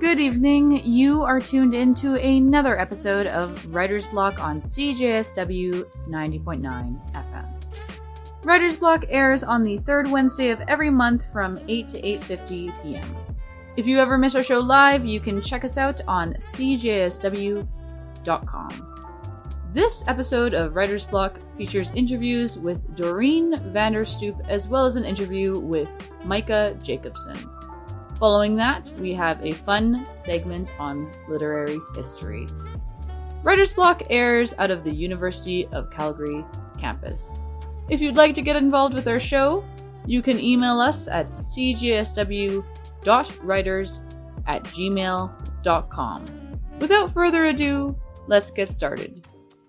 Good evening. You are tuned into another episode of Writer's Block on CJSW 90.9 FM. Writer's Block airs on the third Wednesday of every month from 8 to 8:50 p.m. If you ever miss our show live, you can check us out on cjsw.com. This episode of Writer's Block features interviews with Doreen Vanderstoop as well as an interview with Mikka Jacobsen. Following that, we have a fun segment on literary history. Writer's Block airs out of the University of Calgary campus. If you'd like to get involved with our show, you can email us at cjsw.writers at gmail.com. Without further ado, let's get started.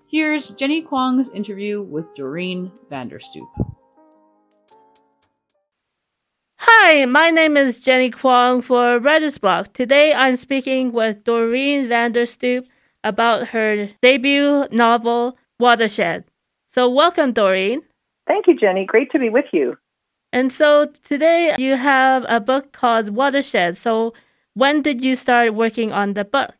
Here's Jenny Kwong's interview with Doreen Vanderstoop. Hi, my name is Jenny Kwong for Writer's Block. Today I'm speaking with Doreen Vanderstoop about her debut novel, Watershed. So, welcome, Doreen. Thank you, Jenny. Great to be with you. And so, today you have a book called Watershed. So, when did you start working on the book?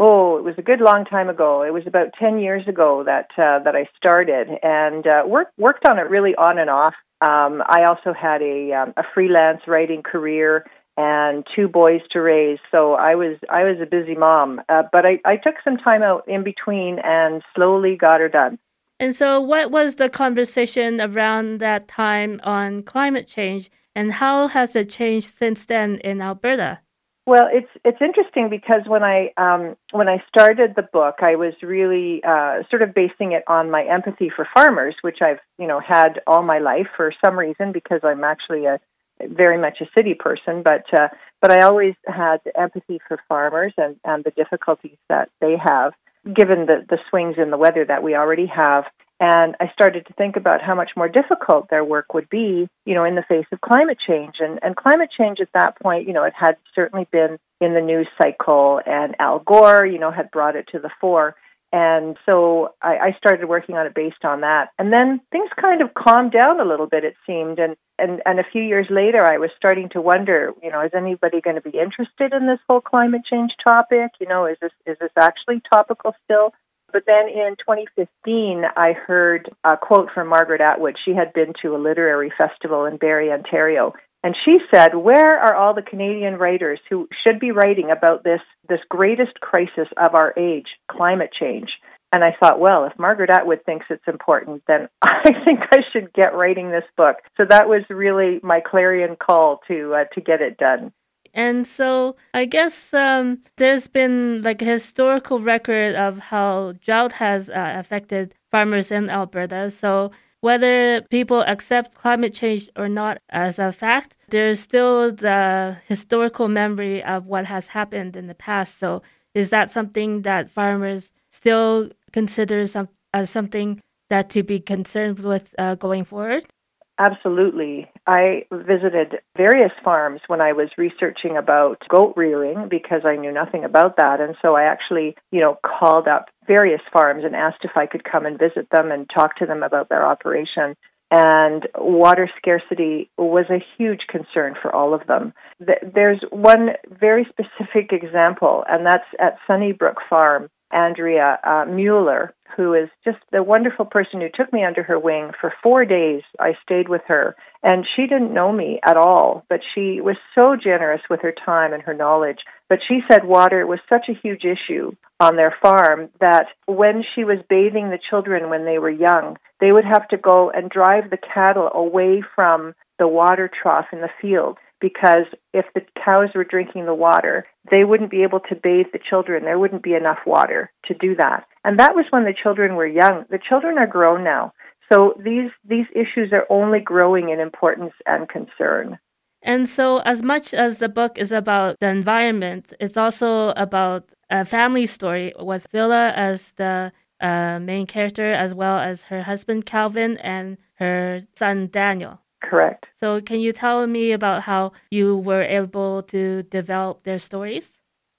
Oh, it was a good long time ago. It was about ten years ago that uh, that I started, and uh, worked worked on it really on and off. Um, I also had a um, a freelance writing career and two boys to raise, so I was I was a busy mom. Uh, but I, I took some time out in between and slowly got her done. And so, what was the conversation around that time on climate change, and how has it changed since then in Alberta? Well, it's it's interesting because when I um, when I started the book, I was really uh, sort of basing it on my empathy for farmers, which I've you know had all my life for some reason because I'm actually a very much a city person, but uh, but I always had empathy for farmers and and the difficulties that they have given the the swings in the weather that we already have and I started to think about how much more difficult their work would be, you know, in the face of climate change. And, and climate change at that point, you know, it had certainly been in the news cycle, and Al Gore, you know, had brought it to the fore. And so I, I started working on it based on that. And then things kind of calmed down a little bit, it seemed. And, and, and a few years later, I was starting to wonder, you know, is anybody going to be interested in this whole climate change topic? You know, is this, is this actually topical still? But then in 2015, I heard a quote from Margaret Atwood. She had been to a literary festival in Barrie, Ontario, and she said, "Where are all the Canadian writers who should be writing about this this greatest crisis of our age, climate change?" And I thought, well, if Margaret Atwood thinks it's important, then I think I should get writing this book. So that was really my clarion call to uh, to get it done. And so I guess um, there's been like a historical record of how drought has uh, affected farmers in Alberta. So whether people accept climate change or not as a fact, there's still the historical memory of what has happened in the past. So is that something that farmers still consider some, as something that to be concerned with uh, going forward? Absolutely. I visited various farms when I was researching about goat rearing because I knew nothing about that. And so I actually, you know, called up various farms and asked if I could come and visit them and talk to them about their operation. And water scarcity was a huge concern for all of them. There's one very specific example, and that's at Sunnybrook Farm. Andrea uh, Mueller, who is just the wonderful person who took me under her wing for four days. I stayed with her, and she didn't know me at all, but she was so generous with her time and her knowledge. But she said water was such a huge issue on their farm that when she was bathing the children when they were young, they would have to go and drive the cattle away from the water trough in the field because if the cows were drinking the water, they wouldn't be able to bathe the children. There wouldn't be enough water to do that. And that was when the children were young. The children are grown now. So these these issues are only growing in importance and concern. And so as much as the book is about the environment, it's also about a family story with Willa as the uh, main character as well as her husband Calvin and her son Daniel. Correct. So, can you tell me about how you were able to develop their stories?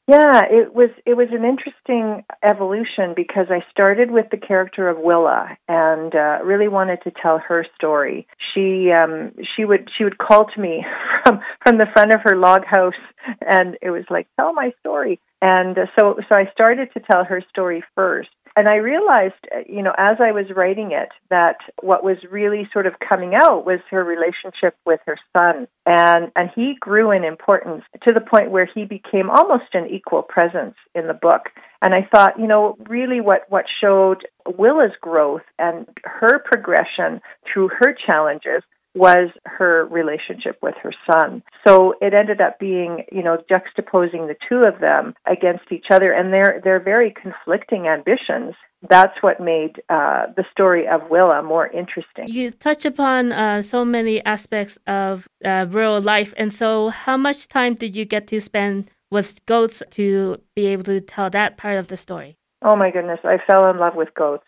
Yeah, it was it was an interesting evolution because I started with the character of Willa and uh, really wanted to tell her story. She um, she would she would call to me from from the front of her log house, and it was like tell my story. And uh, so so I started to tell her story first, and I realized, uh, you know, as I was writing it, that what was really sort of coming out was her relationship with her son, and and he grew in importance to the point where he became almost an equal presence in the book. And I thought, you know, really what what showed Willa's growth and her progression through her challenges was her relationship with her son. So it ended up being, you know, juxtaposing the two of them against each other and their their very conflicting ambitions. That's what made uh, the story of Willa more interesting. You touch upon uh, so many aspects of uh, rural life, and so how much time did you get to spend with goats to be able to tell that part of the story? Oh my goodness, I fell in love with goats.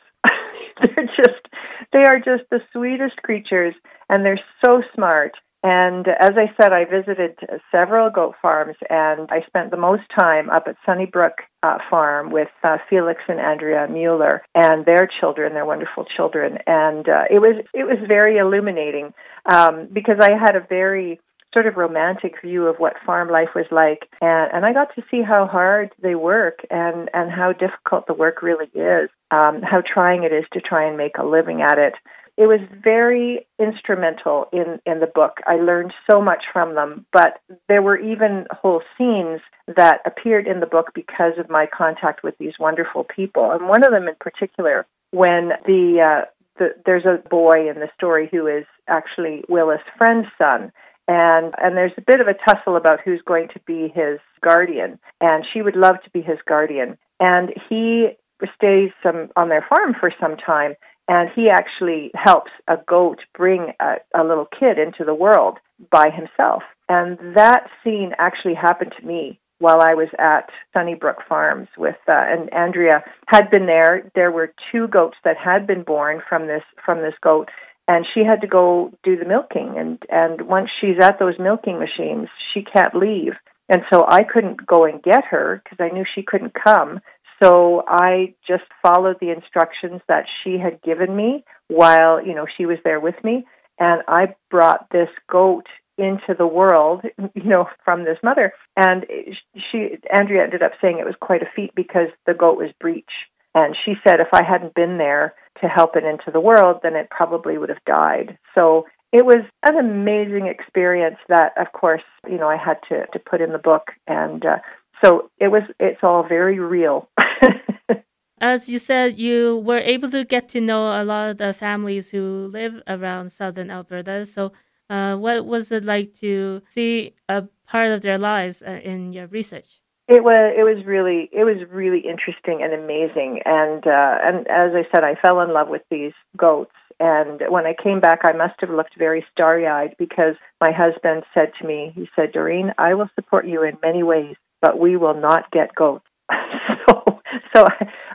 They're just they are just the sweetest creatures and they're so smart. And as I said, I visited several goat farms, and I spent the most time up at Sunnybrook uh, Farm with uh, Felix and Andrea Mueller and their children, their wonderful children. And uh, it was it was very illuminating um, because I had a very sort of romantic view of what farm life was like and, and I got to see how hard they work and, and how difficult the work really is, um, how trying it is to try and make a living at it. It was very instrumental in, in the book. I learned so much from them, but there were even whole scenes that appeared in the book because of my contact with these wonderful people. And one of them in particular, when the, uh, the there's a boy in the story who is actually Willa's friend's son, and and there's a bit of a tussle about who's going to be his guardian. And she would love to be his guardian. And he stays some on their farm for some time. And he actually helps a goat bring a, a little kid into the world by himself. And that scene actually happened to me while I was at Sunnybrook Farms with uh, and Andrea had been there. There were two goats that had been born from this from this goat, and she had to go do the milking. And and once she's at those milking machines she can't leave. And so I couldn't go and get her because I knew she couldn't come. So I just followed the instructions that she had given me while you know she was there with me. And I brought this goat into the world you know from this mother. And she Andrea ended up saying it was quite a feat because the goat was breech and she said if I hadn't been there to help it into the world, then it probably would have died. So it was an amazing experience that, of course, you know, I had to, to put in the book. And uh, so it was, it's all very real. As you said, you were able to get to know a lot of the families who live around southern Alberta. So, uh, what was it like to see a part of their lives uh, in your research? It was it was really it was really interesting and amazing. And uh, and as I said I fell in love with these goats. And when I came back I must have looked very starry eyed because my husband said to me he said Doreen I will support you in many ways but we will not get goats. So so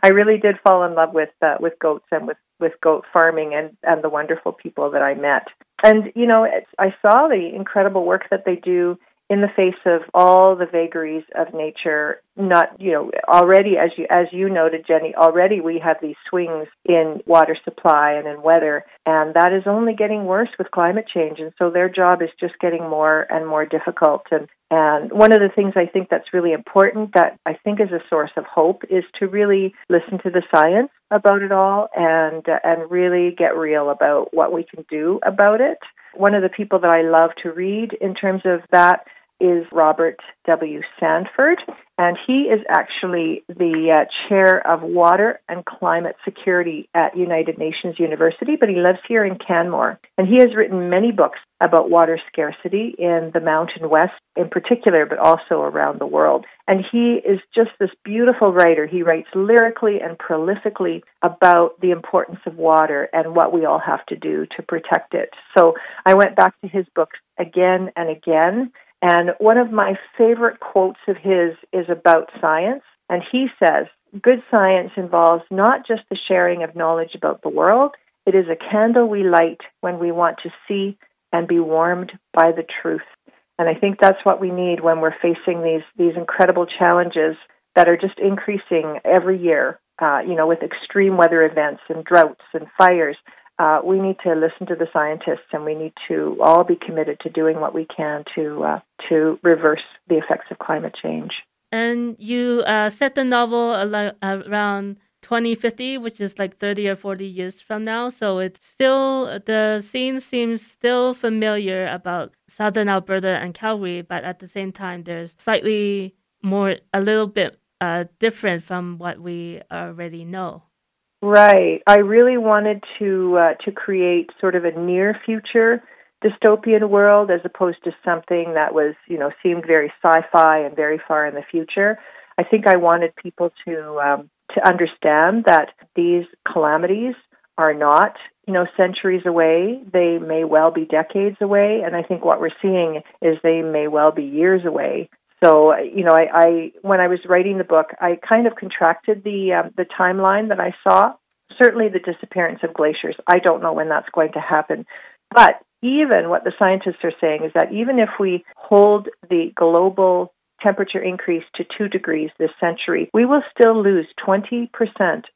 I, really did fall in love with uh, with goats and with with goat farming and and the wonderful people that I met. And you know I saw the incredible work that they do in the face of all the vagaries of nature not you know already as you as you noted jenny already we have these swings in water supply and in weather and that is only getting worse with climate change and so their job is just getting more and more difficult and and one of the things I think that's really important that I think is a source of hope is to really listen to the science about it all and uh, and really get real about what we can do about it. One of the people that I love to read in terms of that is Robert W. Sandford, and he is actually the uh, chair of water and climate security at United Nations University, but he lives here in Canmore. And he has written many books about water scarcity in the Mountain West in particular, but also around the world. And he is just this beautiful writer. He writes lyrically and prolifically about the importance of water and what we all have to do to protect it. So I went back to his books again and again and one of my favorite quotes of his is about science. And he says, Good science involves not just the sharing of knowledge about the world, it is a candle we light when we want to see and be warmed by the truth. And I think that's what we need when we're facing these these incredible challenges that are just increasing every year. Uh, you know, with extreme weather events and droughts and fires, uh, we need to listen to the scientists, and we need to all be committed to doing what we can to uh, to reverse the effects of climate change. And you uh, set the novel around 2050, which is like 30 or 40 years from now. So it's still, the scene seems still familiar about southern Alberta and Calgary, but at the same time, there's slightly more, a little bit uh, different from what we already know. Right. I really wanted to uh, to create sort of a near future dystopian world as opposed to something that was, you know, seemed very sci-fi and very far in the future. I think I wanted people to um, to understand that these calamities are not, you know, centuries away. They may well be decades away, and I think what we're seeing is they may well be years away. So, you know, I, I when I was writing the book, I kind of contracted the um, the timeline that I saw. Certainly, the disappearance of glaciers. I don't know when that's going to happen, but even what the scientists are saying is that even if we hold the global temperature increase to 2 degrees this century, we will still lose 20%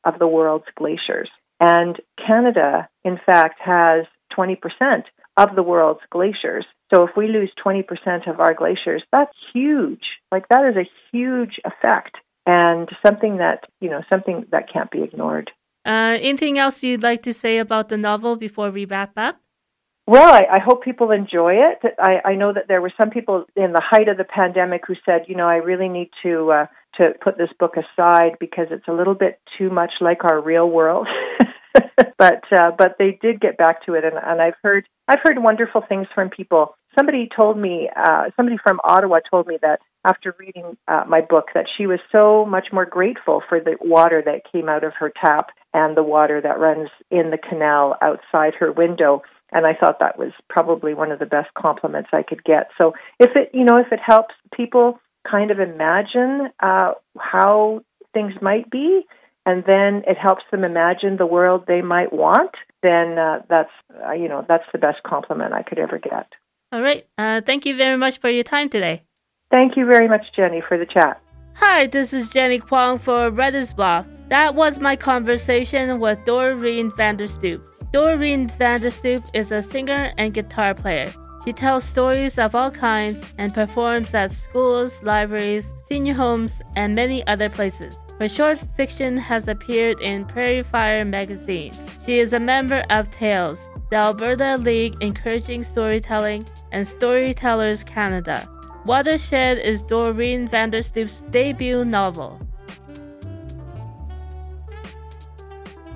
of the world's glaciers. And Canada, in fact, has 20% of the world's glaciers. So if we lose 20% of our glaciers, that's huge. Like that is a huge effect and something that, you know, something that can't be ignored. Uh, anything else you'd like to say about the novel before we wrap up? Well, I, I hope people enjoy it. I, I know that there were some people in the height of the pandemic who said, you know, I really need to uh, to put this book aside because it's a little bit too much like our real world. but uh, but they did get back to it, and, and I've heard I've heard wonderful things from people. Somebody told me, uh, somebody from Ottawa told me that after reading uh, my book, that she was so much more grateful for the water that came out of her tap and the water that runs in the canal outside her window and I thought that was probably one of the best compliments I could get. So if it, you know, if it helps people kind of imagine uh, how things might be, and then it helps them imagine the world they might want, then uh, that's, uh, you know, that's the best compliment I could ever get. All right. Uh, thank you very much for your time today. Thank you very much, Jenny, for the chat. Hi, this is Jenny Kwong for Writer's Block. That was my conversation with Doreen Vanderstoop. Doreen Vanderstoop is a singer and guitar player. She tells stories of all kinds and performs at schools, libraries, senior homes, and many other places. Her short fiction has appeared in Prairie Fire magazine. She is a member of TALES, the Alberta League Encouraging Storytelling, and Storytellers Canada. Watershed is Doreen Vanderstoop's debut novel.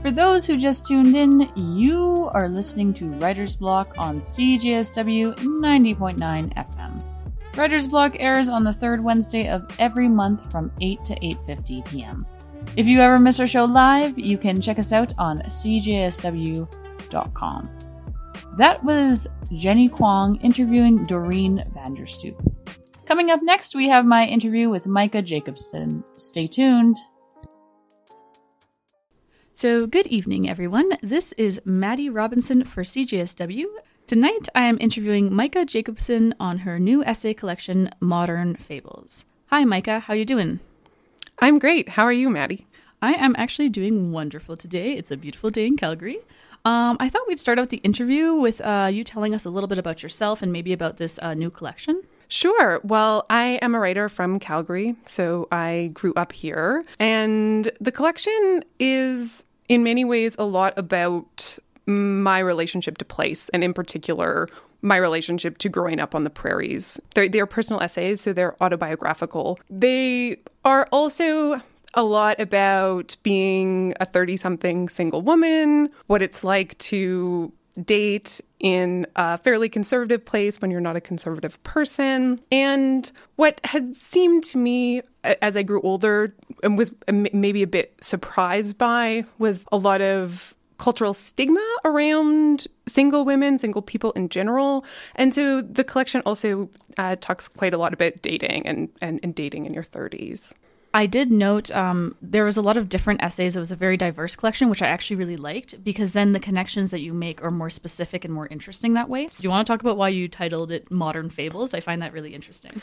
For those who just tuned in, you are listening to Writer's Block on CJSW 90.9 FM. Writer's Block airs on the third Wednesday of every month from 8 to 8:50 p.m. If you ever miss our show live, you can check us out on cjsw.com. That was Jenny Kwong interviewing Doreen Vanderstoop. Coming up next, we have my interview with Mikka Jacobsen. Stay tuned. So, good evening, everyone. This is Maddie Robinson for CJSW. Tonight, I am interviewing Mikka Jacobsen on her new essay collection, Modern Fables. Hi, Mikka. How you doing? I'm great. How are you, Maddie? I am actually doing wonderful today. It's a beautiful day in Calgary. Um, I thought we'd start out the interview with uh, you telling us a little bit about yourself and maybe about this uh, new collection. Sure. Well, I am a writer from Calgary, so I grew up here. And the collection is, in many ways, a lot about my relationship to place, and in particular, my relationship to growing up on the prairies. They're, they're personal essays, so they're autobiographical. They are also a lot about being a 30 something single woman, what it's like to date in a fairly conservative place when you're not a conservative person. And what had seemed to me as I grew older and was um, maybe a bit surprised by was a lot of cultural stigma around single women, single people in general. And so the collection also uh, talks quite a lot about dating and, and, and dating in your 30s. I did note um, there was a lot of different essays. It was a very diverse collection, which I actually really liked because then the connections that you make are more specific and more interesting that way. So, do you want to talk about why you titled it Modern Fables? I find that really interesting.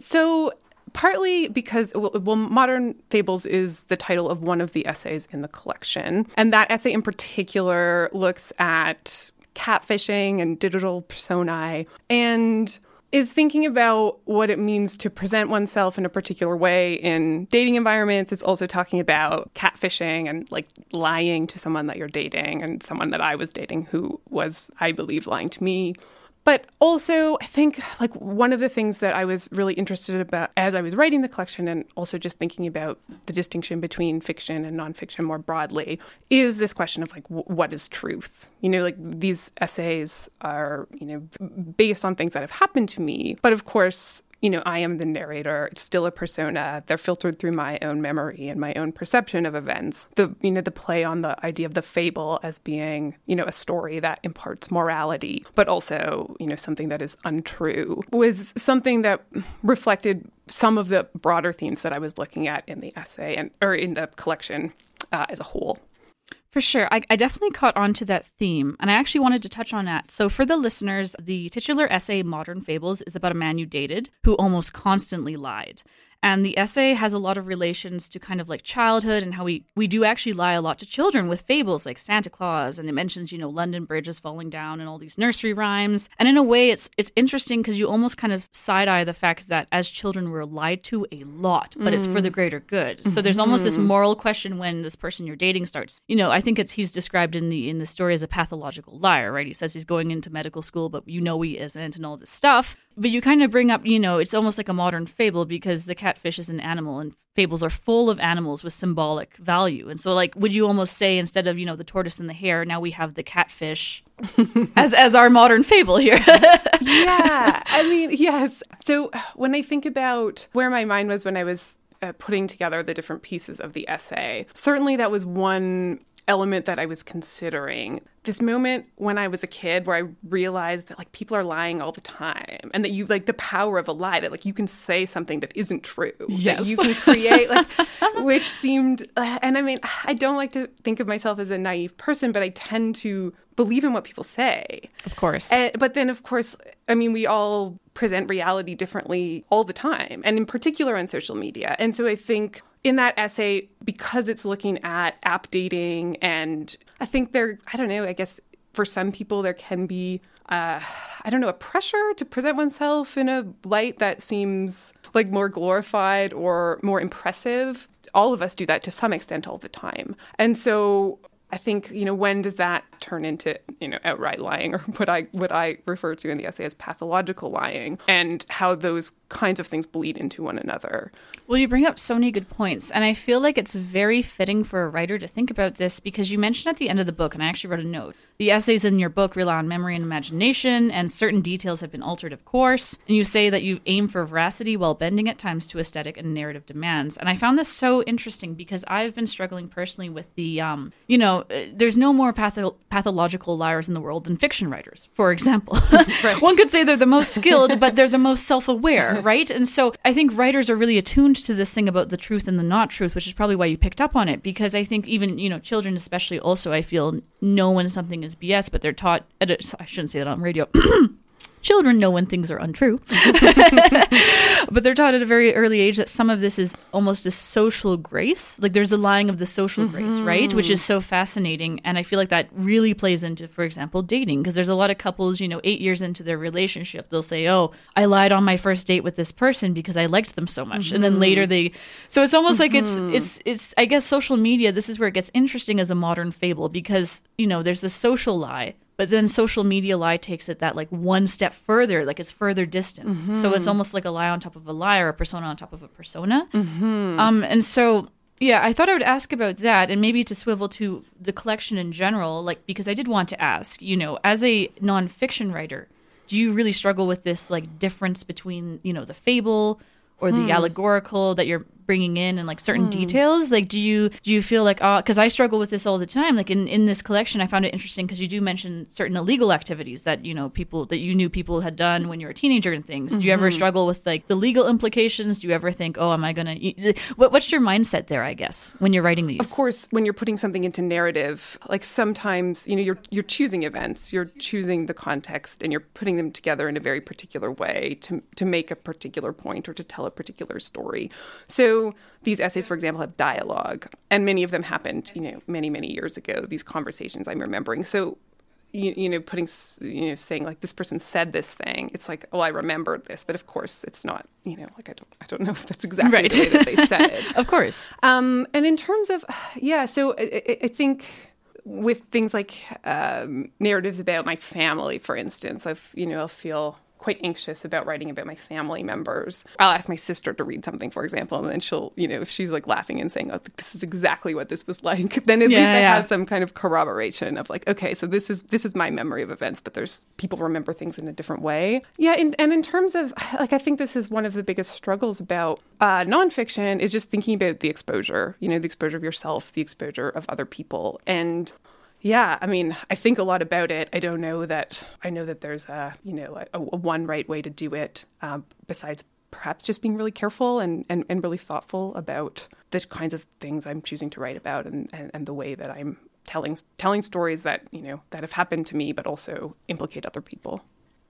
So, partly because well, modern fables is the title of one of the essays in the collection and that essay in particular looks at catfishing and digital personae and is thinking about what it means to present oneself in a particular way in dating environments. It's also talking about catfishing and like lying to someone that you're dating and someone that I was dating who was, I believe, lying to me. But also, I think like one of the things that I was really interested about as I was writing the collection and also just thinking about the distinction between fiction and nonfiction more broadly is this question of like w- what is truth? You know, like these essays are, you know, based on things that have happened to me, but of course, you know, I am the narrator. It's still a persona. They're filtered through my own memory and my own perception of events. The you know the play on the idea of the fable as being you know a story that imparts morality, but also you know something that is untrue was something that reflected some of the broader themes that I was looking at in the essay and or in the collection uh, as a whole. For sure. I, I, definitely caught on to that theme, and I actually wanted to touch on that. So, for the listeners, the titular essay, Modern Fables, is about a man you dated who almost constantly lied. And the essay has a lot of relations to kind of like childhood and how we, we do actually lie a lot to children with fables like Santa Claus. And it mentions, you know, London Bridge is falling down and all these nursery rhymes. And in a way, it's it's interesting because you almost kind of side eye the fact that as children we're lied to a lot, but mm. it's for the mm. greater good. So there's almost this mm-hmm. moral question when this person you're dating starts. You know, I think it's he's described in the in the story as a pathological liar, right? He says he's going into medical school, but you know he isn't and all this stuff. But you kind of bring up, you know, it's almost like a modern fable because the catfish is an animal and fables are full of animals with symbolic value. And so like would you almost say instead of, you know, the tortoise and the hare, now we have the catfish as as our modern fable here. yeah. I mean, yes. So when I think about where my mind was when I was uh, putting together the different pieces of the essay, certainly that was one element that I was considering. This moment when I was a kid where I realized that like people are lying all the time and that you like the power of a lie that like you can say something that isn't true. Yes. you can create like which seemed uh, and I mean I don't like to think of myself as a naive person but I tend to believe in what people say. Of course. And, but then of course I mean we all present reality differently all the time and in particular on social media. And so I think in that essay, because it's looking at app dating, and I think there, I don't know, I guess for some people there can be, uh, I don't know, a pressure to present oneself in a light that seems like more glorified or more impressive. All of us do that to some extent all the time. And so I think, you know, when does that turn into, you know, outright lying or what I what I refer to in the essay as pathological lying and how those kinds of things bleed into one another. Well, you bring up so many good points, and I feel like it's very fitting for a writer to think about this because you mentioned at the end of the book, and I actually wrote a note. The essays in your book rely on memory and imagination, and certain details have been altered, of course. And you say that you aim for veracity while bending at times to aesthetic and narrative demands. And I found this so interesting because I've been struggling personally with the, um, you know, uh, there's no more patho- pathological liars in the world than fiction writers, for example. right. One could say they're the most skilled, but they're the most self aware, right? And so I think writers are really attuned to this thing about the truth and the not truth, which is probably why you picked up on it. Because I think even, you know, children, especially, also, I feel know when something is BS, but they're taught, I shouldn't say that on radio. children know when things are untrue. but they're taught at a very early age that some of this is almost a social grace. Like there's a lying of the social mm-hmm. grace, right? Which is so fascinating. And I feel like that really plays into, for example, dating. Because there's a lot of couples, you know, eight years into their relationship, they'll say, Oh, I lied on my first date with this person because I liked them so much. Mm-hmm. And then later they so it's almost mm-hmm. like it's mm-hmm. it's it's I guess social media, this is where it gets interesting as a modern fable because, you know, there's this social lie but then social media lie takes it that like one step further, like it's further distanced. Mm-hmm. So it's almost like a lie on top of a lie or a persona on top of a persona. Mm-hmm. Um, and so yeah, I thought I would ask about that and maybe to swivel to the collection in general, like because I did want to ask, you know, as a nonfiction writer, do you really struggle with this like difference between, you know, the fable or hmm. the allegorical that you're bringing in and like certain hmm. details like do you do you feel like uh, oh because i struggle with this all the time like in in this collection i found it interesting because you do mention certain illegal activities that you know people that you knew people had done when you were a teenager and things. Do you ever mm-hmm. struggle with like the legal implications? Do you ever think oh am i gonna what, what's your mindset there i guess when you're writing these? Of course, when you're putting something into narrative, like sometimes you know you're you're choosing events, you're choosing the context, and you're putting them together in a very particular way to to make a particular point or to tell a particular story. So these essays, for example, have dialogue, and many of them happened, you know, many many years ago. These conversations I'm remembering. So you, you know putting you know saying like this person said this thing it's like oh i remembered this but of course it's not you know like i don't i don't know if that's exactly Right. the way that they said it of course um, and in terms of, yeah, so I, I- I think with things like um, narratives about my family, for instance, I've, you know, I'll feel quite anxious about writing about my family members. I'll ask my sister to read something, for example, and then she'll, you know, if she's like laughing and saying, oh, this is exactly what this was like, then at Yeah, least I yeah. have some kind of corroboration of like, okay, so this is this is my memory of events, but there's people remember things in a different way. Yeah, and, and in terms of like, I think this is one of the biggest struggles about uh, nonfiction is just thinking about the exposure, you know, the exposure of yourself, the exposure of other people, and yeah, I mean, I think a lot about it. I don't know that I know that there's a you know a, a one right way to do it. Um, besides perhaps just being really careful and, and, and really thoughtful about the kinds of things I'm choosing to write about and, and, and the way that I'm telling telling stories that you know that have happened to me, but also implicate other people.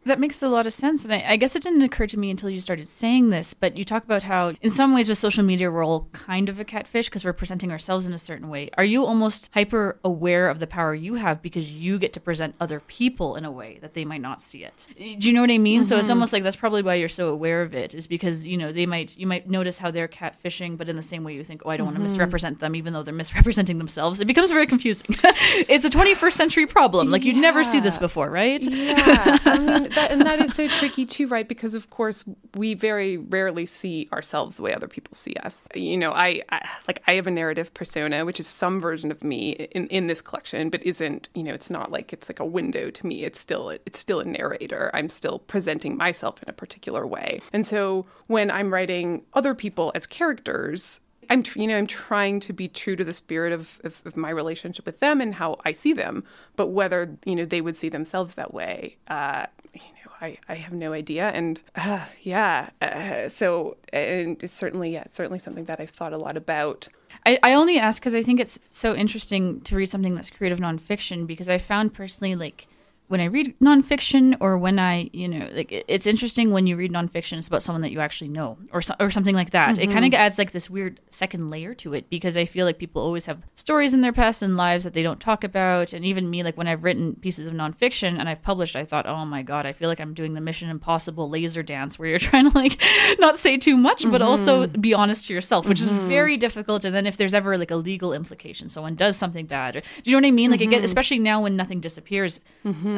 That makes a lot of sense. And I, I guess it didn't occur to me until you started saying this, but you talk about how, in some ways, with social media, we're all kind of a catfish because we're presenting ourselves in a certain way. Are you almost hyper aware of the power you have because you get to present other people in a way that they might not see it? Do you know what I mean? So it's mm-hmm. almost like that's probably why you're so aware of it, is because, you know, they might, you might notice how they're catfishing, but in the same way you think, oh, I don't want to mm-hmm. misrepresent them, even though they're misrepresenting themselves. It becomes very confusing. it's a 21st century problem. Like you'd never see this before, right? Yeah, I mean, that, and that is so tricky too, right? Because of course we very rarely see ourselves the way other people see us. You know, I, I like I have a narrative persona, which is some version of me in in this collection, but isn't. You know, it's not like it's like a window to me. It's still it's still a narrator. I'm still presenting myself in a particular way, and so when I'm writing other people as characters. I'm, you know, I'm trying to be true to the spirit of, of, of my relationship with them and how I see them. But whether you know they would see themselves that way, uh, you know, I, I have no idea. And uh, yeah, uh, so and it's certainly yeah, it's certainly something that I've thought a lot about. I, I only ask because I think it's so interesting to read something that's creative nonfiction because I found personally like when I read nonfiction or when I, you know, like it's interesting when you read nonfiction, it's about someone that you actually know or so, or something like that. It kind of mm-hmm. adds like this weird second layer to it because I feel like people always have stories in their past and lives that they don't talk about. And even me, like when I've written pieces of nonfiction and I've published, I thought, oh my god, I feel like I'm doing the Mission Impossible laser dance where you're trying to like not say too much, but also mm-hmm. be honest to yourself, which is mm-hmm. very difficult. And then if there's ever like a legal implication, someone does something bad, or, do you know what I mean? Like, it get, especially now when nothing disappears.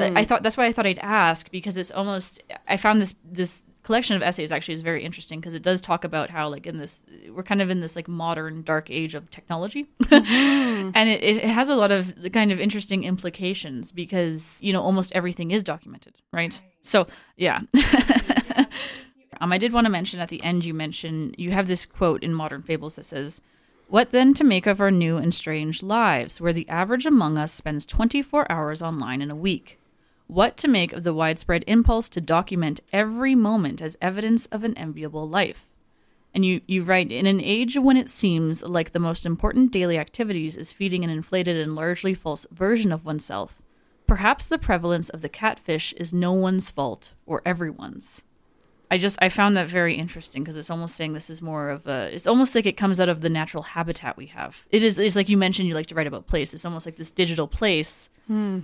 I I thought that's why I thought I'd ask because it's almost. I found this this collection of essays actually is very interesting because it does talk about how like in this we're kind of in this like modern dark age of technology. And it, it has a lot of kind of interesting implications because you know almost everything is documented right? So yeah. Um i did want to mention at the end you mentioned you have this quote in modern fables that says what then to make of our new and strange lives, where the average among us spends 24 hours online in a week? What to make of the widespread impulse to document every moment as evidence of an enviable life? And you, you write, in an age when it seems like the most important daily activities is feeding an inflated and largely false version of oneself, perhaps the prevalence of the catfish is no one's fault or everyone's. I just I found that very interesting because it's almost saying this is more of a it's almost like it comes out of the natural habitat we have. It is it's like you mentioned you like to write about place. It's almost like this digital place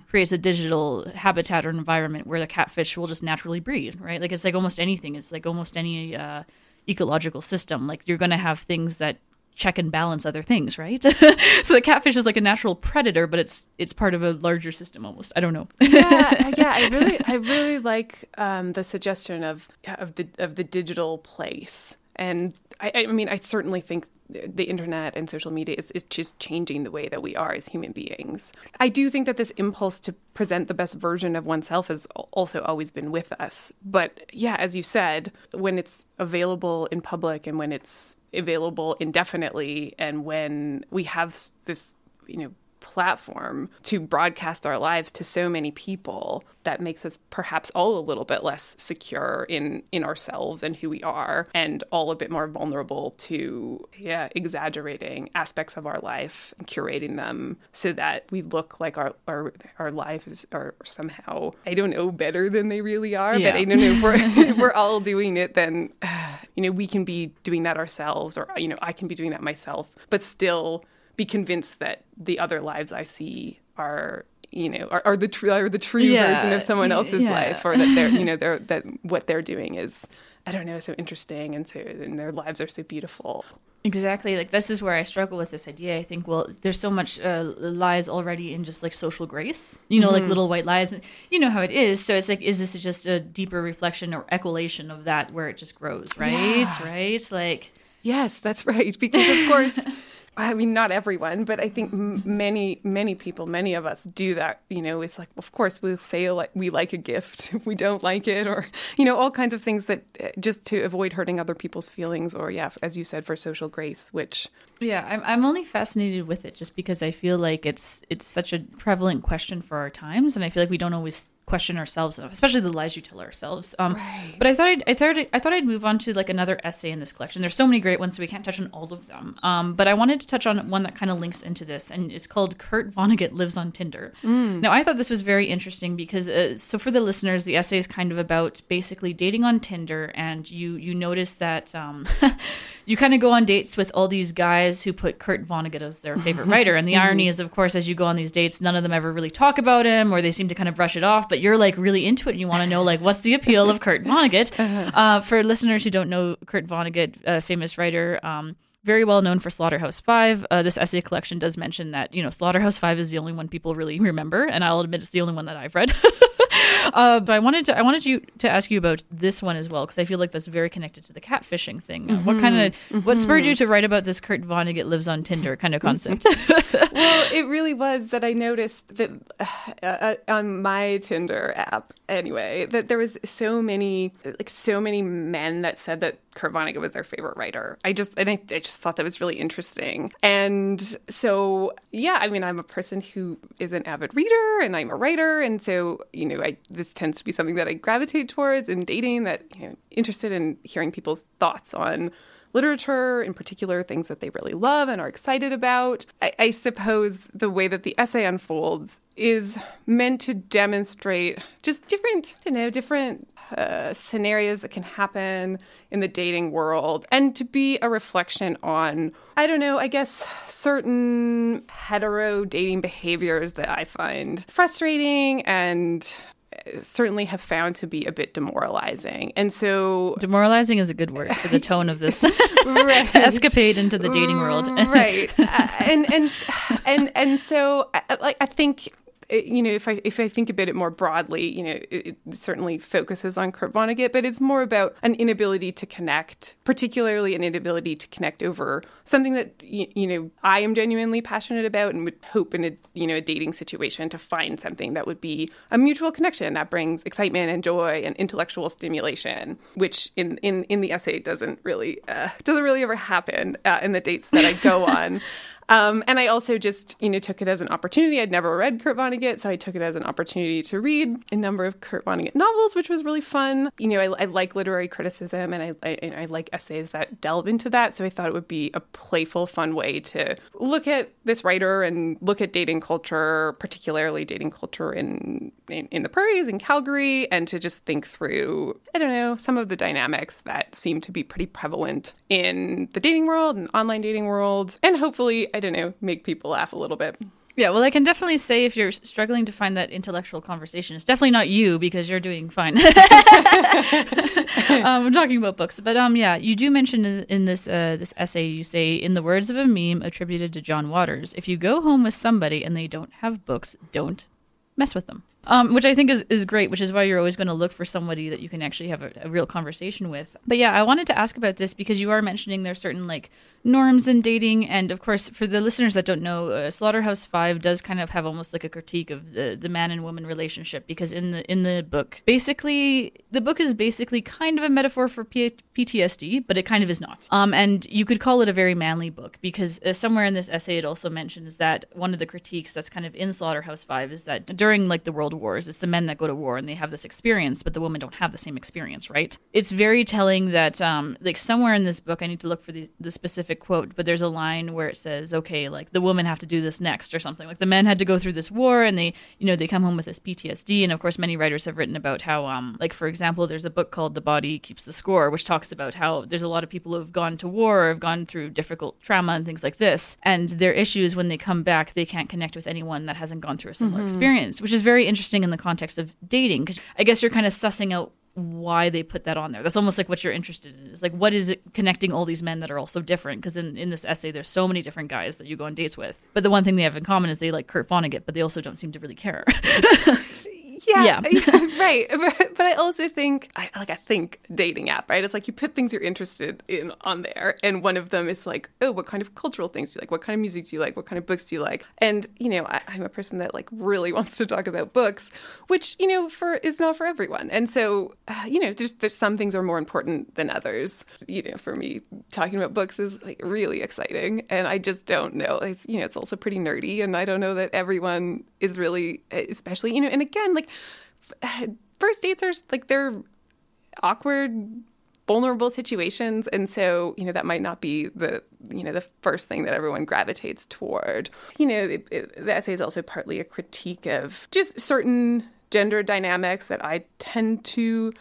creates a digital habitat or environment where the catfish will just naturally breed, right? Like it's like almost anything. It's like almost any uh, ecological system. Like you're going to have things that check and balance other things, right? so the catfish is like a natural predator, but it's it's part of a larger system almost. I don't know. yeah, yeah. I really, I really like um, the suggestion of of the of the digital place, and I, I mean, I certainly think the internet and social media is, is just changing the way that we are as human beings. I do think that this impulse to present the best version of oneself has also always been with us. But yeah, as you said, when it's available in public and when it's available indefinitely and when we have this, you know, platform to broadcast our lives to so many people that makes us perhaps all a little bit less secure in in ourselves and who we are and all a bit more vulnerable to yeah exaggerating aspects of our life and curating them so that we look like our our, our lives are somehow I don't know better than they really are yeah. but I don't know if we're, if we're all doing it then you know we can be doing that ourselves or you know I can be doing that myself but still be convinced that the other lives I see are you know are, are the true are the true yeah. version of someone else's yeah. life or that they're you know they're that what they're doing is I don't know so interesting and so and their lives are so beautiful. Exactly. Like this is where I struggle with this idea. I think well, there's so much uh, lies already in just like social grace. You know, mm-hmm. like little white lies. You know how it is. So it's like, is this just a deeper reflection or echolation of that where it just grows? Right. Yeah. Right. Like. Yes, that's right. Because of course. I mean, not everyone, but I think many, many people, many of us do that. You know, it's like, of course, we'll say like we like a gift if we don't like it, or you know, all kinds of things that uh, just to avoid hurting other people's feelings, or yeah, as you said, for social grace, which yeah, I'm I'm only fascinated with it just because I feel like it's it's such a prevalent question for our times, and I feel like we don't always question ourselves, especially the lies you tell ourselves. Um, right. But I thought I'd, I thought I'd, I thought I'd move on to like another essay in this collection. There's so many great ones, so we can't touch on all of them. Um, but I wanted to touch on one that kind of links into this, and it's called "Kurt Vonnegut Lives on Tinder." Mm. Now, I thought this was very interesting because, uh, so for the listeners, the essay is kind of about basically dating on Tinder, and you you notice that um, you kind of go on dates with all these guys who put Kurt Vonnegut as their favorite writer, and the mm-hmm. irony is, of course, as you go on these dates, none of them ever really talk about him, or they seem to kind of brush it off, but you're like really into it and you want to know like what's the appeal of Kurt Vonnegut. Uh-huh. Uh, for listeners who don't know Kurt Vonnegut, a famous writer, um, very well known for Slaughterhouse Five. Uh, this essay collection does mention that you know Slaughterhouse Five is the only one people really remember, and I'll admit it's the only one that I've read. uh, but I wanted to I wanted you to ask you about this one as well because I feel like that's very connected to the catfishing thing. Mm-hmm. What kind of mm-hmm. what spurred you to write about this Kurt Vonnegut lives on Tinder kind of concept? well, it really was that I noticed that uh, uh, on my Tinder app anyway that there was so many like so many men that said that Kurt Vonnegut was their favorite writer. I just and I, I just thought that was really interesting. And so yeah, I mean I'm a person who is an avid reader and I'm a writer and so you know I this tends to be something that I gravitate towards in dating that you know interested in hearing people's thoughts on literature, in particular, things that they really love and are excited about. I, I suppose the way that the essay unfolds is meant to demonstrate just different, you know, different uh, scenarios that can happen in the dating world and to be a reflection on, I don't know, I guess certain hetero dating behaviors that I find frustrating and certainly have found to be a bit demoralizing. And so demoralizing is a good word for the tone of this right. escapade into the dating world. right. Uh, and and and and so like I think you know, if I if I think about it more broadly, you know, it, it, certainly focuses on Kurt Vonnegut, but it's more about an inability to connect, particularly an inability to connect over something that you, you know I am genuinely passionate about and would hope in a you know a dating situation to find something that would be a mutual connection that brings excitement and joy and intellectual stimulation, which in in in the essay doesn't really uh, doesn't really ever happen uh, in the dates that I go on. Um, and I also just, you know, took it as an opportunity. I'd never read Kurt Vonnegut, so I took it as an opportunity to read a number of Kurt Vonnegut novels, which was really fun. You know, I, I like literary criticism and I, I, I like essays that delve into that. So I thought it would be a playful, fun way to look at this writer and look at dating culture, particularly dating culture in, in, in the prairies in Calgary, and to just think through, I don't know, some of the dynamics that seem to be pretty prevalent in the dating world and online dating world. And hopefully, I don't know, make people laugh a little bit. Yeah, well, I can definitely say if you're struggling to find that intellectual conversation, it's definitely not you because you're doing fine. um, I'm talking about books, but um, yeah, you do mention in, in this uh, this essay, you say, in the words of a meme attributed to John Waters, if you go home with somebody and they don't have books, don't mess with them um, which I think is, is great, which is why you're always going to look for somebody that you can actually have a, a, real conversation with. But yeah, I wanted to ask about this because you are mentioning there's certain like norms in dating. And of course, for the listeners that don't know, uh, Slaughterhouse Five does kind of have almost like a critique of the, the man and woman relationship because in the in the book, basically, the book is basically kind of a metaphor for P- PTSD, but it kind of is not. Um, and you could call it a very manly book because uh, somewhere in this essay it also mentions that one of the critiques that's kind of in Slaughterhouse Five is that during like the world wars, it's the men that go to war and they have this experience, but the women don't have the same experience, right? It's very telling that um, like somewhere in this book, I need to look for the, the specific quote, but there's a line where it says, okay, like the women have to do this next or something. Like the men had to go through this war and they, you know, they come home with this PTSD. And of course, many writers have written about how, um, like for example, there's a book called The Body Keeps the Score, which talks about how there's a lot of people who have gone to war or have gone through difficult trauma and things like this. And their issues when they come back, they can't connect with anyone that hasn't gone through a similar mm-hmm. experience, which is very interesting in the context of dating. Because I guess you're kind of sussing out why they put that on there. That's almost like what you're interested in. Is like what is it connecting all these men that are all so different? Because in, in this essay, there's so many different guys that you go on dates with. But the one thing they have in common is they like Kurt Vonnegut, but they also don't seem to really care. Yeah, yeah. right. But I also think, I, like, I think dating app, right? It's like you put things you're interested in on there, and one of them is like, oh, what kind of cultural things do you like? What kind of music do you like? What kind of books do you like? And you know, I, am a person that like really wants to talk about books, which you know, for is not for everyone. And so, uh, you know, there's there's some things are more important than others. You know, for me, talking about books is like really exciting, and I just don't know. It's you know, it's also pretty nerdy, and I don't know that everyone is really, especially you know, and again, like first dates are like they're awkward vulnerable situations and so you know that might not be the you know the first thing that everyone gravitates toward. You know it, it, the essay is also partly a critique of just certain gender dynamics that i tend to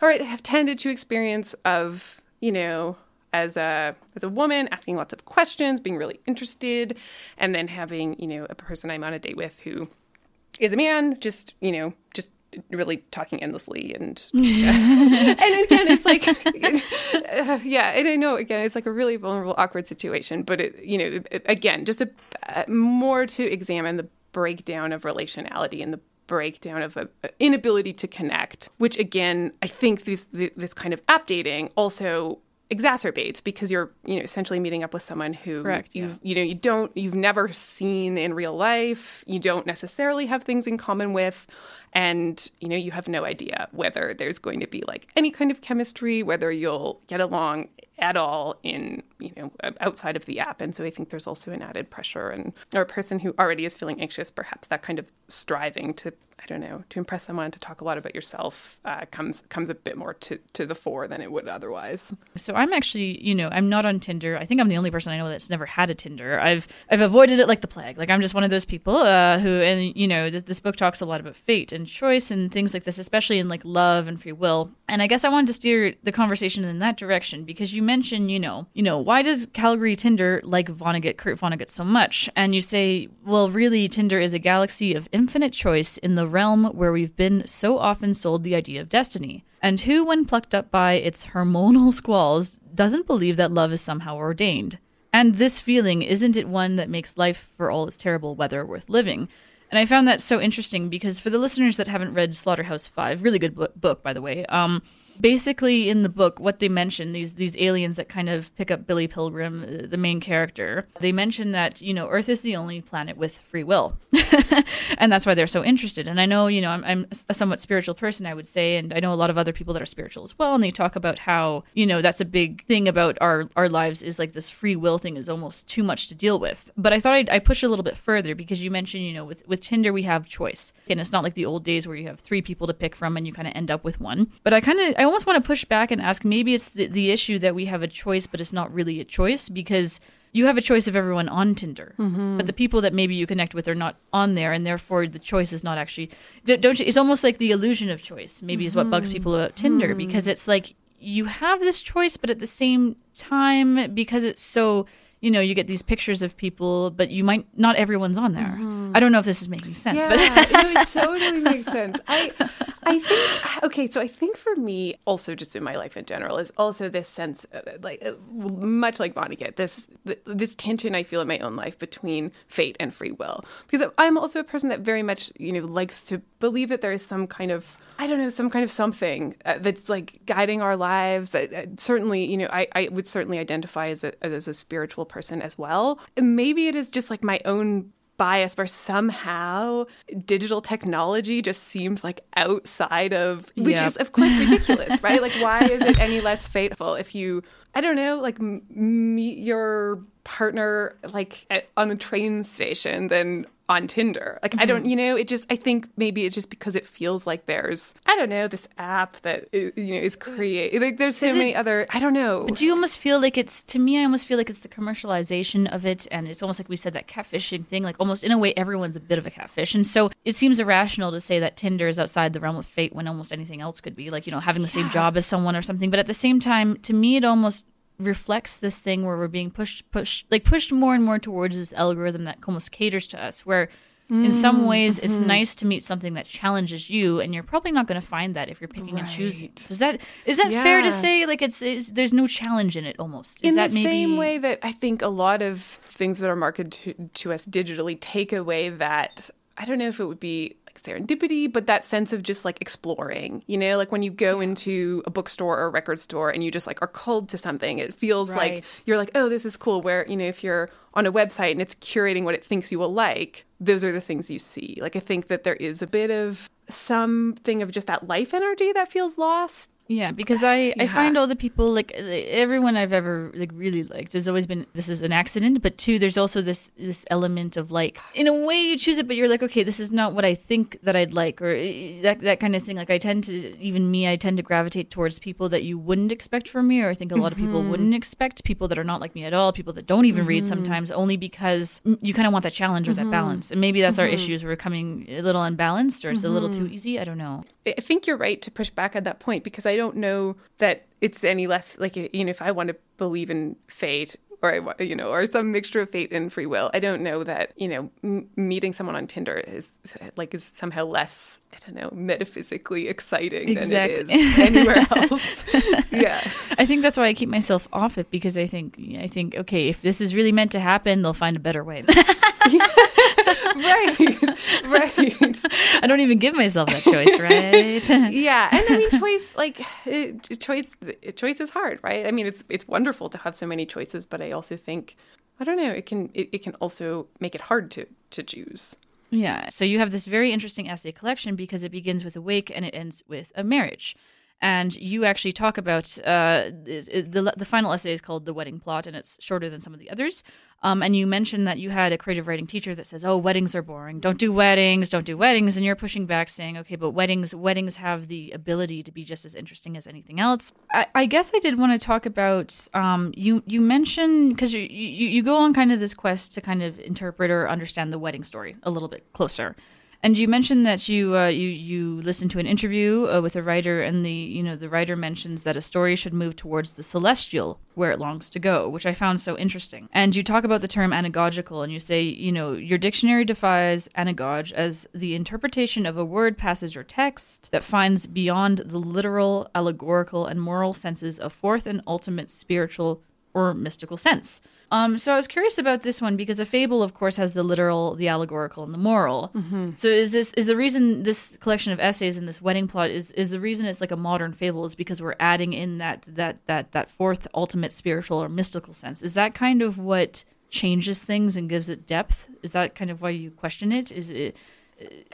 or I have tended to experience of you know as a as a woman asking lots of questions being really interested and then having you know a person i'm on a date with who is a man just you know just really talking endlessly and and again it's like uh, yeah and i know again it's like a really vulnerable awkward situation but it you know it, again just a uh, more to examine the breakdown of relationality and the breakdown of an inability to connect which again i think this this kind of app dating also exacerbates because you're you know essentially meeting up with someone who Correct, you yeah. you know you don't you've never seen in real life you don't necessarily have things in common with and you know you have no idea whether there's going to be like any kind of chemistry whether you'll get along at all in you know outside of the app and so i think there's also an added pressure and or a person who already is feeling anxious perhaps that kind of striving to I don't know, to impress someone, to talk a lot about yourself, uh, comes comes a bit more to, to the fore than it would otherwise. So I'm actually, you know, I'm not on Tinder. I think I'm the only person I know that's never had a Tinder. I've I've avoided it like the plague. Like I'm just one of those people uh, who, and you know, this this book talks a lot about fate and choice and things like this, especially in like love and free will. And I guess I wanted to steer the conversation in that direction because you mentioned, you know, you know, why does Calgary Tinder like Vonnegut, Kurt Vonnegut so much? And you say, well, really, Tinder is a galaxy of infinite choice in the realm where we've been so often sold the idea of destiny. And who, when plucked up by its hormonal squalls, doesn't believe that love is somehow ordained? And this feeling, isn't it one that makes life, for all its terrible weather, worth living? And I found that so interesting because for the listeners that haven't read Slaughterhouse Five, really good book, by the way, um, basically in the book what they mention these these aliens that kind of pick up Billy Pilgrim uh, the main character they mention that you know earth is the only planet with free will. And that's why they're so interested. And i know you know I'm, I'm, a somewhat spiritual person i would say and i know a lot of other people that are spiritual as well and they talk about how you know that's a big thing about our our lives is like this free will thing is almost too much to deal with. But i thought i'd, i push a little bit further because you mentioned you know with with tinder we have choice. And it's not like the old days where you have three people to pick from and you kind of end up with one. But i kind of I almost want to push back and ask maybe it's the, the issue that we have a choice, but it's not really a choice because you have a choice of everyone on Tinder, mm-hmm. but the people that maybe you connect with are not on there, and therefore the choice is not actually. Don't you? It's almost like the illusion of choice. Maybe mm-hmm. is what bugs mm-hmm. people about Tinder mm-hmm. because it's like you have this choice, but at the same time, because it's so you know, you get these pictures of people, but you might not everyone's on there. Mm-hmm. I don't know if this is making sense, yeah, but no, it totally makes sense. I I think okay, so I think for me, also just in my life in general, is also this sense, of, like uh, much like Vonnegut, this this tension I feel in my own life between fate and free will, because I'm also a person that very much you know likes to believe that there is some kind of I don't know, some kind of something uh, that's like guiding our lives. That uh, certainly, you know, I, I would certainly identify as a as a spiritual person as well. Maybe it is just like my own bias where somehow digital technology just seems like outside of which yep. is of course ridiculous right like why is it any less fateful if you i don't know like m- meet your partner like at, on the train station than on Tinder. Like, mm-hmm. I don't, mm-hmm. you know, it just, I think maybe it's just because it feels like there's, I don't know, this app that, you know, is create. Like, there's so is many it, other, I don't know. But do you almost feel like it's, to me, I almost feel like it's the commercialization of it. And it's almost like we said that catfishing thing, like almost in a way, everyone's a bit of a catfish. And so it seems irrational to say that Tinder is outside the realm of fate when almost anything else could be, like, you know, having the yeah. same job as someone or something. But at the same time, to me, it almost reflects this thing where we're being pushed pushed like pushed more and more towards this algorithm that almost caters to us where in some ways mm-hmm. it's nice to meet something that challenges you and you're probably not going to find that if you're picking right. and choosing is that is that yeah. fair to say like it's, it's, there's no challenge in it almost is in that the maybe... same way that i think a lot of things that are marketed to, to us digitally take away that i don't know if it would be serendipity, but that sense of just like exploring, you know, like when you go into a bookstore or a record store and you just like are called to something, it feels right. like you're like, oh, this is cool. Where, you know, if you're on a website and it's curating what it thinks you will like, those are the things you see. Like, I think that there is a bit of something of just that life energy that feels lost yeah, because I yeah. I find all the people like everyone I've ever like really liked has always been this is an accident, but two there's also this this element of like in a way you choose it, but you're like okay this is not what I think that I'd like or eh, that that kind of thing. Like I tend to even me I tend to gravitate towards people that you wouldn't expect from me, or I think a lot mm-hmm. of people mm-hmm. wouldn't expect people that are not like me at all, people that don't even mm-hmm. read sometimes, only because you kind of want that challenge or mm-hmm. that balance, and maybe that's our mm-hmm. issues. We're coming a little unbalanced or it's a little too mm-hmm. easy. I don't know. I think you're right to push back at that point because I don't know that it's any less like you know if I want to believe in fate or I want, you know or some mixture of fate and free will. I don't know that you know m- meeting someone on Tinder is like is somehow less I don't know metaphysically exciting exactly. than it is anywhere else. yeah, I think that's why I keep myself off it because I think I think okay if this is really meant to happen, they'll find a better way. right, right. I don't even give myself that choice, right? yeah, and I mean, choice like choice. Choice is hard, right? I mean, it's it's wonderful to have so many choices, but I also think I don't know. It can it, it can also make it hard to to choose. Yeah. So you have this very interesting essay collection because it begins with a wake and it ends with a marriage and you actually talk about uh, the the final essay is called the wedding plot, and it's shorter than some of the others. Um, and you mentioned that you had a creative writing teacher that says, "Oh, weddings are boring. Don't do weddings. Don't do weddings." And you're pushing back, saying, "Okay, but weddings weddings have the ability to be just as interesting as anything else." I, I guess I did want to talk about um, you. You mentioned because you, you you go on kind of this quest to kind of interpret or understand the wedding story a little bit closer. And you mentioned that you uh, you you listened to an interview uh, with a writer, and the you know the writer mentions that a story should move towards the celestial where it longs to go, which I found so interesting. And you talk about the term anagogical, and you say you know your dictionary defines anagoge as the interpretation of a word, passage, or text that finds beyond the literal, allegorical, and moral senses a fourth and ultimate spiritual or mystical sense. Um, so I was curious about this one because a fable, of course, has the literal, the allegorical, and the moral. Mm-hmm. So is this is the reason this collection of essays in this wedding plot is is the reason it's like a modern fable is because we're adding in that that that that fourth ultimate spiritual or mystical sense. Is that kind of what changes things and gives it depth? Is that kind of why you question it? Is it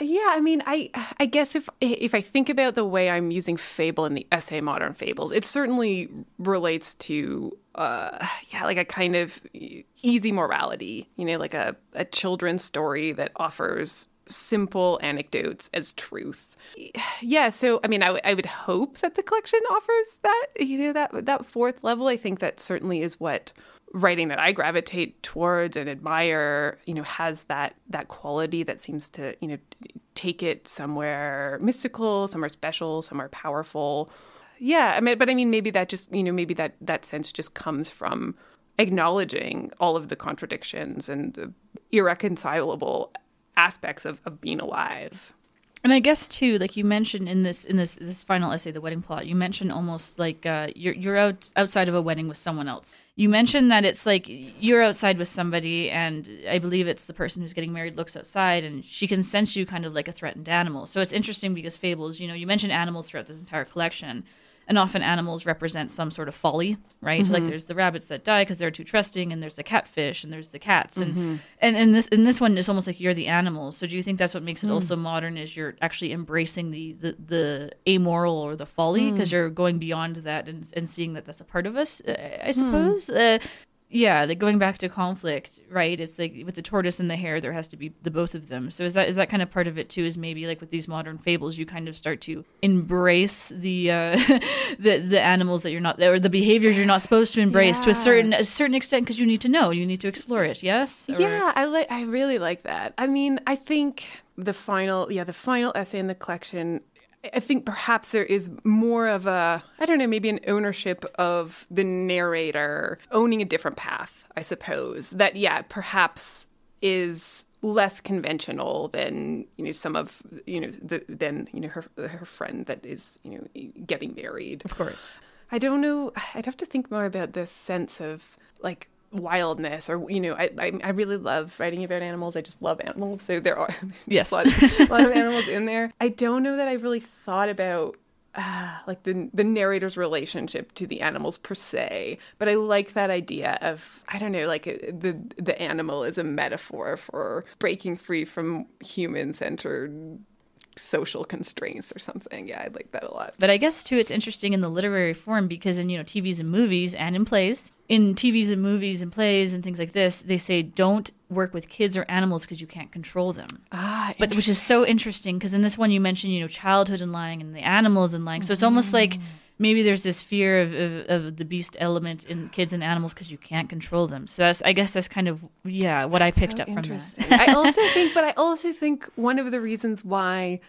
yeah, I mean, I I guess if if I think about the way I'm using fable in the essay Modern Fables, it certainly relates to uh, yeah, like a kind of easy morality, you know, like a, a children's story that offers simple anecdotes as truth. Yeah, so I mean, I, w- I would hope that the collection offers that, you know, that that fourth level. I think that certainly is what writing that I gravitate towards and admire, you know, has that that quality that seems to, you know, take it somewhere mystical, somewhere special, somewhere powerful. Yeah, I mean, but I mean, maybe that just, you know, maybe that that sense just comes from acknowledging all of the contradictions and the irreconcilable aspects of, of being alive. And I guess too, like you mentioned in this in this this final essay, the wedding plot, you mentioned almost like uh, you're you're out outside of a wedding with someone else. You mentioned that it's like you're outside with somebody, and I believe it's the person who's getting married looks outside, and she can sense you kind of like a threatened animal. So it's interesting because fables, you know, you mentioned animals throughout this entire collection and often animals represent some sort of folly, right? Mm-hmm. Like there's the rabbits that die because they're too trusting, and there's the catfish, and there's the cats, and mm-hmm. and in this in this one, it's almost like you're the animals. So do you think that's what makes it mm. also modern? Is you're actually embracing the the, the amoral or the folly because mm. you're going beyond that and and seeing that that's a part of us, uh, I mm. suppose. Mm. Uh, yeah, like going back to conflict, right? It's like with the tortoise and the hare, there has to be the both of them. So is that is that kind of part of it too? Is maybe like with these modern fables, you kind of start to embrace the uh, the the animals that you're not or the behaviors you're not supposed to embrace yeah. to a certain a certain extent because you need to know, you need to explore it. Yes. Or... Yeah, I like I really like that. I mean, I think the final yeah the final essay in the collection I think perhaps there is more of a, I don't know, maybe an ownership of the narrator owning a different path, I suppose. That, yeah, perhaps is less conventional than you know some of you know the, than you know her her friend that is you know getting married of course i don't know i'd have to think more about this sense of like wildness or you know I, I, I really love writing about animals. I just love animals. So there are yes. a lot, of, a lot of animals in there. I don't know that i've really thought about uh, like the the narrator's relationship to the animals per se but i like that idea of i don't know like uh, the the animal is a metaphor for breaking free from human centered social constraints or something. Yeah, I like that a lot. But I guess too, it's interesting in the literary form because in you know TVs and movies and in plays, in TVs and movies and plays and things like this, they say don't work with kids or animals because you can't control them. Ah, but which is so interesting because in this one you mentioned you know childhood and lying and the animals and lying, so it's almost like mm. Maybe there's this fear of, of, of the beast element in kids and animals because you can't control them. So that's, I guess that's kind of yeah what that's I picked so up from that. I also think, but I also think one of the reasons why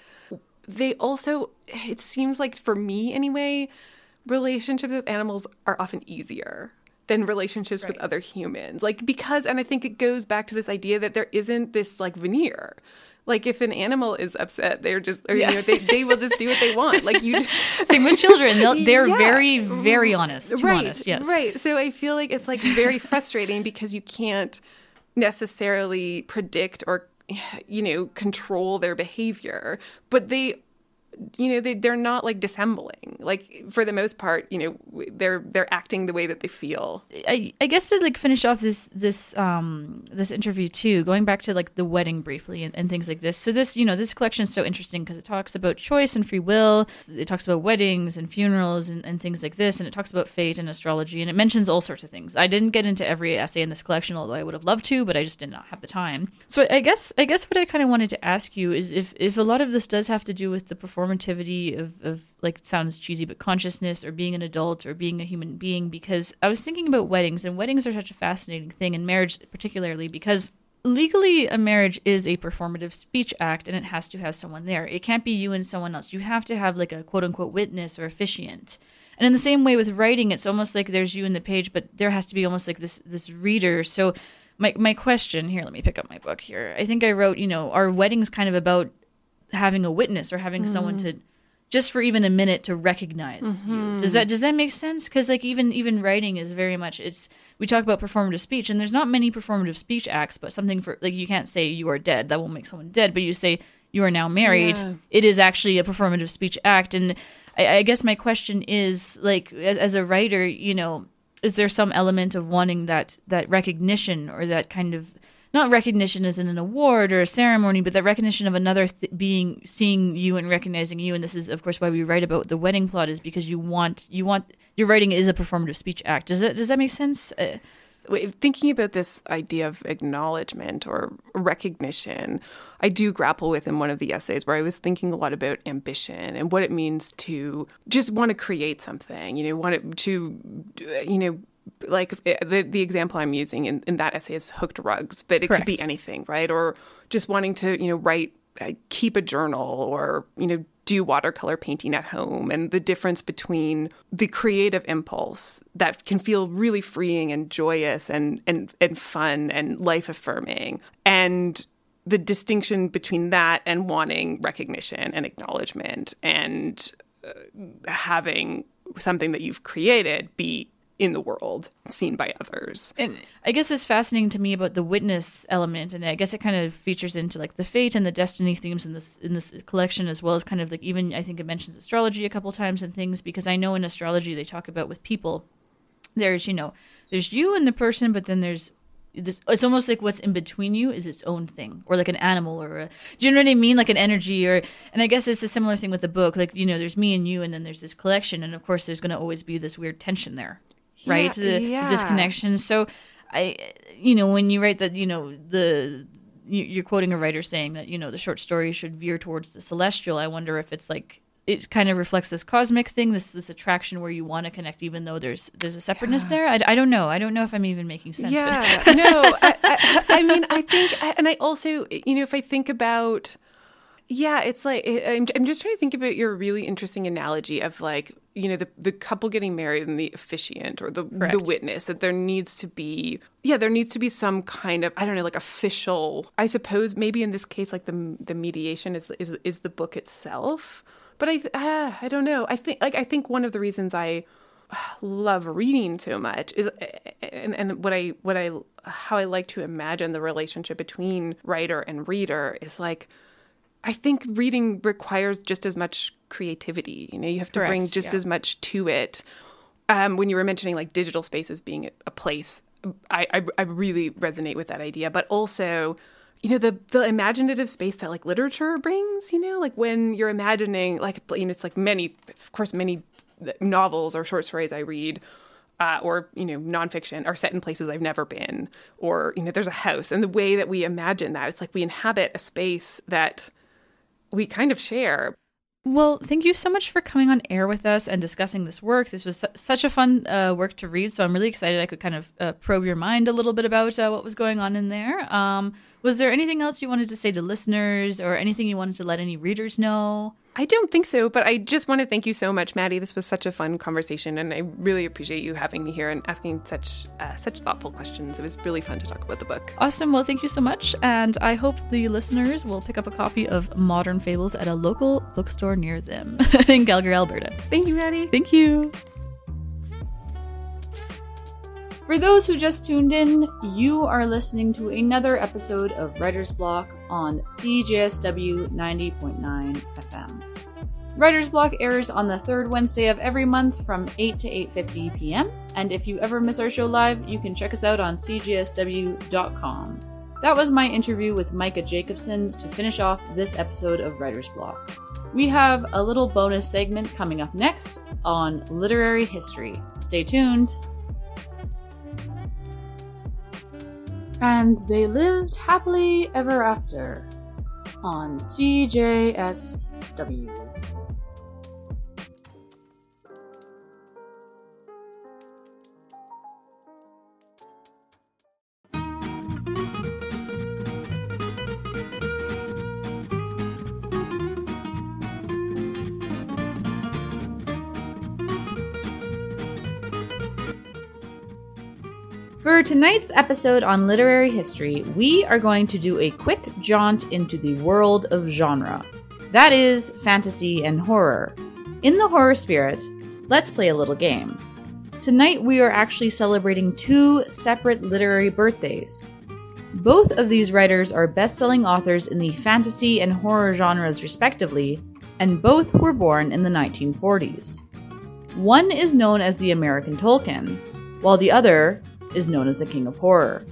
they also it seems like for me anyway relationships with animals are often easier than relationships right. with other humans. Like because and I think it goes back to this idea that there isn't this like veneer. Like if an animal is upset, they're just or yeah. you know, they, they will just do what they want. Like you Same with children. they they're yeah. very, very mm-hmm. honest. Too right. honest, yes. Right. So I feel like it's like very frustrating because you can't necessarily predict or you know control their behavior but they you know they they're not like dissembling. Like for the most part you know they're they're acting the way that they feel. I i guess to like finish off this this um this interview too going back to like the wedding briefly and, and things like this. So this you know this collection is so interesting because it talks about choice and free will. It talks about weddings and funerals and, and things like this and it talks about fate and astrology and it mentions all sorts of things. I didn't get into every essay in this collection although i would have loved to but i just did not have the time. So i guess i guess what i kind of wanted to ask you is if if a lot of this does have to do with the performance performativity of, of like sounds cheesy but consciousness or being an adult or being a human being because i was thinking about weddings and weddings are such a fascinating thing and marriage particularly because legally a marriage is a performative speech act and it has to have someone there. It can't be you and someone else. You have to have like a quote unquote witness or officiant. And in the same way with writing it's almost like there's you in the page but there has to be almost like this this reader. So my my question here let me pick up my book here. I think i wrote you know are weddings kind of about having a witness or having mm-hmm. someone to just for even a minute to recognize mm-hmm. you. Does that does that make sense? Because like even even writing is very much it's we talk about performative speech and there's not many performative speech acts, but something for like you can't say you are dead that will make someone dead, but you say you are now married. Yeah. It is actually a performative speech act, and I, I guess my question is like as, as a writer, you know, is there some element of wanting that that recognition or that kind of not recognition as in an award or a ceremony, but that recognition of another th- being seeing you and recognizing you. And this is, of course, why we write about the wedding plot is because you want you want your writing is a performative speech act. Does that does that make sense? Uh, thinking about this idea of acknowledgement or recognition, I do grapple with in one of the essays where I was thinking a lot about ambition and what it means to just want to create something, you know, want to, you know, like eh, the the example I'm using in, in that essay is hooked rugs, but it Correct. could be anything, right? Or just wanting to, you know, write, uh, keep a journal, or you know, do watercolor painting at home, and the difference between the creative impulse that can feel really freeing and joyous and and and fun and life affirming, and the distinction between that and wanting recognition and acknowledgement and uh, having something that you've created be in the world, seen by others. And I guess it's fascinating to me about the witness element, and I guess it kind of features into like the fate and the destiny themes in this in this collection, as well as kind of like even I think it mentions astrology a couple times and things because I know in astrology they talk about with people, there's you know there's you and the person, but then there's this it's almost like what's in between you is its own thing or like an animal or a do you know what i mean like an energy or and i guess it's a similar thing with the book like you know there's me and you and then there's this collection and of course there's going to always be this weird tension there right? Yeah, the, yeah. disconnection. So i you know when you write that you know the you- you're quoting a writer saying that you know the short story should veer towards the celestial. I wonder if it's like it kind of reflects this cosmic thing this this attraction where you want to connect even though there's there's a separateness there. I, I don't know. I don't know if i'm even making sense Yeah, no, I, I, I mean, I think, and I also, you know, if I think about, yeah, it's like I'm, I'm just trying to think about your really interesting analogy of like, you know, the the couple getting married and the officiant or the the witness. That there needs to be, yeah, there needs to be some kind of, I don't know, like official. I suppose maybe in this case, like the the mediation is is is the book itself. But I, uh, I don't know. I think, like, I think one of the reasons I love reading so much is and, and what I what I how I like to imagine the relationship between writer and reader is like I think reading requires just as much creativity. You know, you have to bring just yeah. as much to it. Um, when you were mentioning like digital spaces being a place, I, I I really resonate with that idea. But also, you know, the the imaginative space that like literature brings. You know, like when you're imagining, like you know, it's like many, of course, many novels or short stories I read. Uh, or you know nonfiction are set in places I've never been, or you know there's a house, and the way that we imagine that it's like we inhabit a space that we kind of share. Well, thank you so much for coming on air with us and discussing this work. This was su- such a fun uh, work to read, so I'm really excited I could kind of uh, probe your mind a little bit about uh, what was going on in there. Um, was there anything else you wanted to say to listeners or anything you wanted to let any readers know? I don't think so, but I just want to thank you so much, Maddie. This was such a fun conversation, and I really appreciate you having me here and asking such uh, such thoughtful questions. It was really fun to talk about the book. Awesome. Well, thank you so much. And I hope the listeners will pick up a copy of Modern Fables at a local bookstore near them in Calgary, Alberta. Thank you, Maddie. Thank you. For those who just tuned in, you are listening to another episode of Writer's Block on CJSW 90.9 FM. Writer's Block airs on the third Wednesday of every month from 8 to 8:50 p.m. And if you ever miss our show live, you can check us out on cjsw.com. That was my interview with Mikka Jacobsen to finish off this episode of Writer's Block. We have a little bonus segment coming up next on literary history. Stay tuned. And they lived happily ever after on CJSW. For tonight's episode on literary history, we are going to do a quick jaunt into the world of genre. That is, fantasy and horror. In the horror spirit, let's play a little game. Tonight we are actually celebrating two separate literary birthdays. Both of these writers are best selling authors in the fantasy and horror genres, respectively, and both were born in the 1940s. One is known as the American Tolkien, while the other is known as the King of Horror.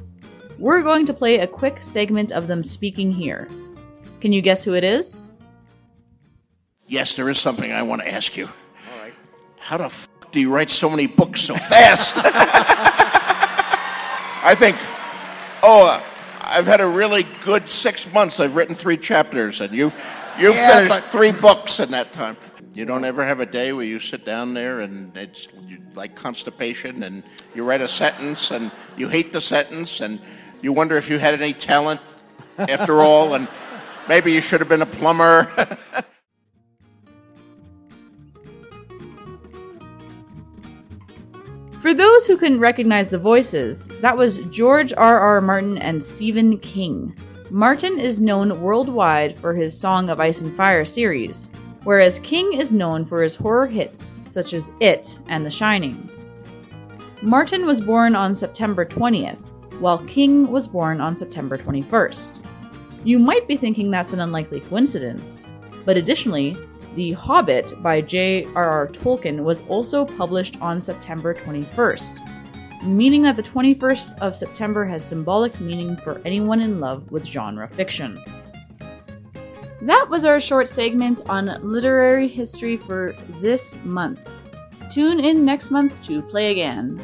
We're going to play a quick segment of them speaking here. Can you guess who it is? Yes, there is something I want to ask you. All right. How the f- do you write so many books so fast? I think, oh, uh, I've had a really good six months. I've written three chapters, and you've you've Yeah, finished but- three books in that time. You don't ever have a day where you sit down there and it's like constipation, and you write a sentence, and you hate the sentence, and you wonder if you had any talent after all, and maybe you should have been a plumber. For those who couldn't recognize the voices, that was George R. R. Martin and Stephen King. Martin is known worldwide for his Song of Ice and Fire series, whereas King is known for his horror hits such as It and The Shining. Martin was born on September 20th, while King was born on September 21st. You might be thinking that's an unlikely coincidence, but additionally, The Hobbit by J.R.R. Tolkien was also published on September 21st, meaning that the 21st of September has symbolic meaning for anyone in love with genre fiction. That was our short segment on literary history for this month. Tune in next month to play again.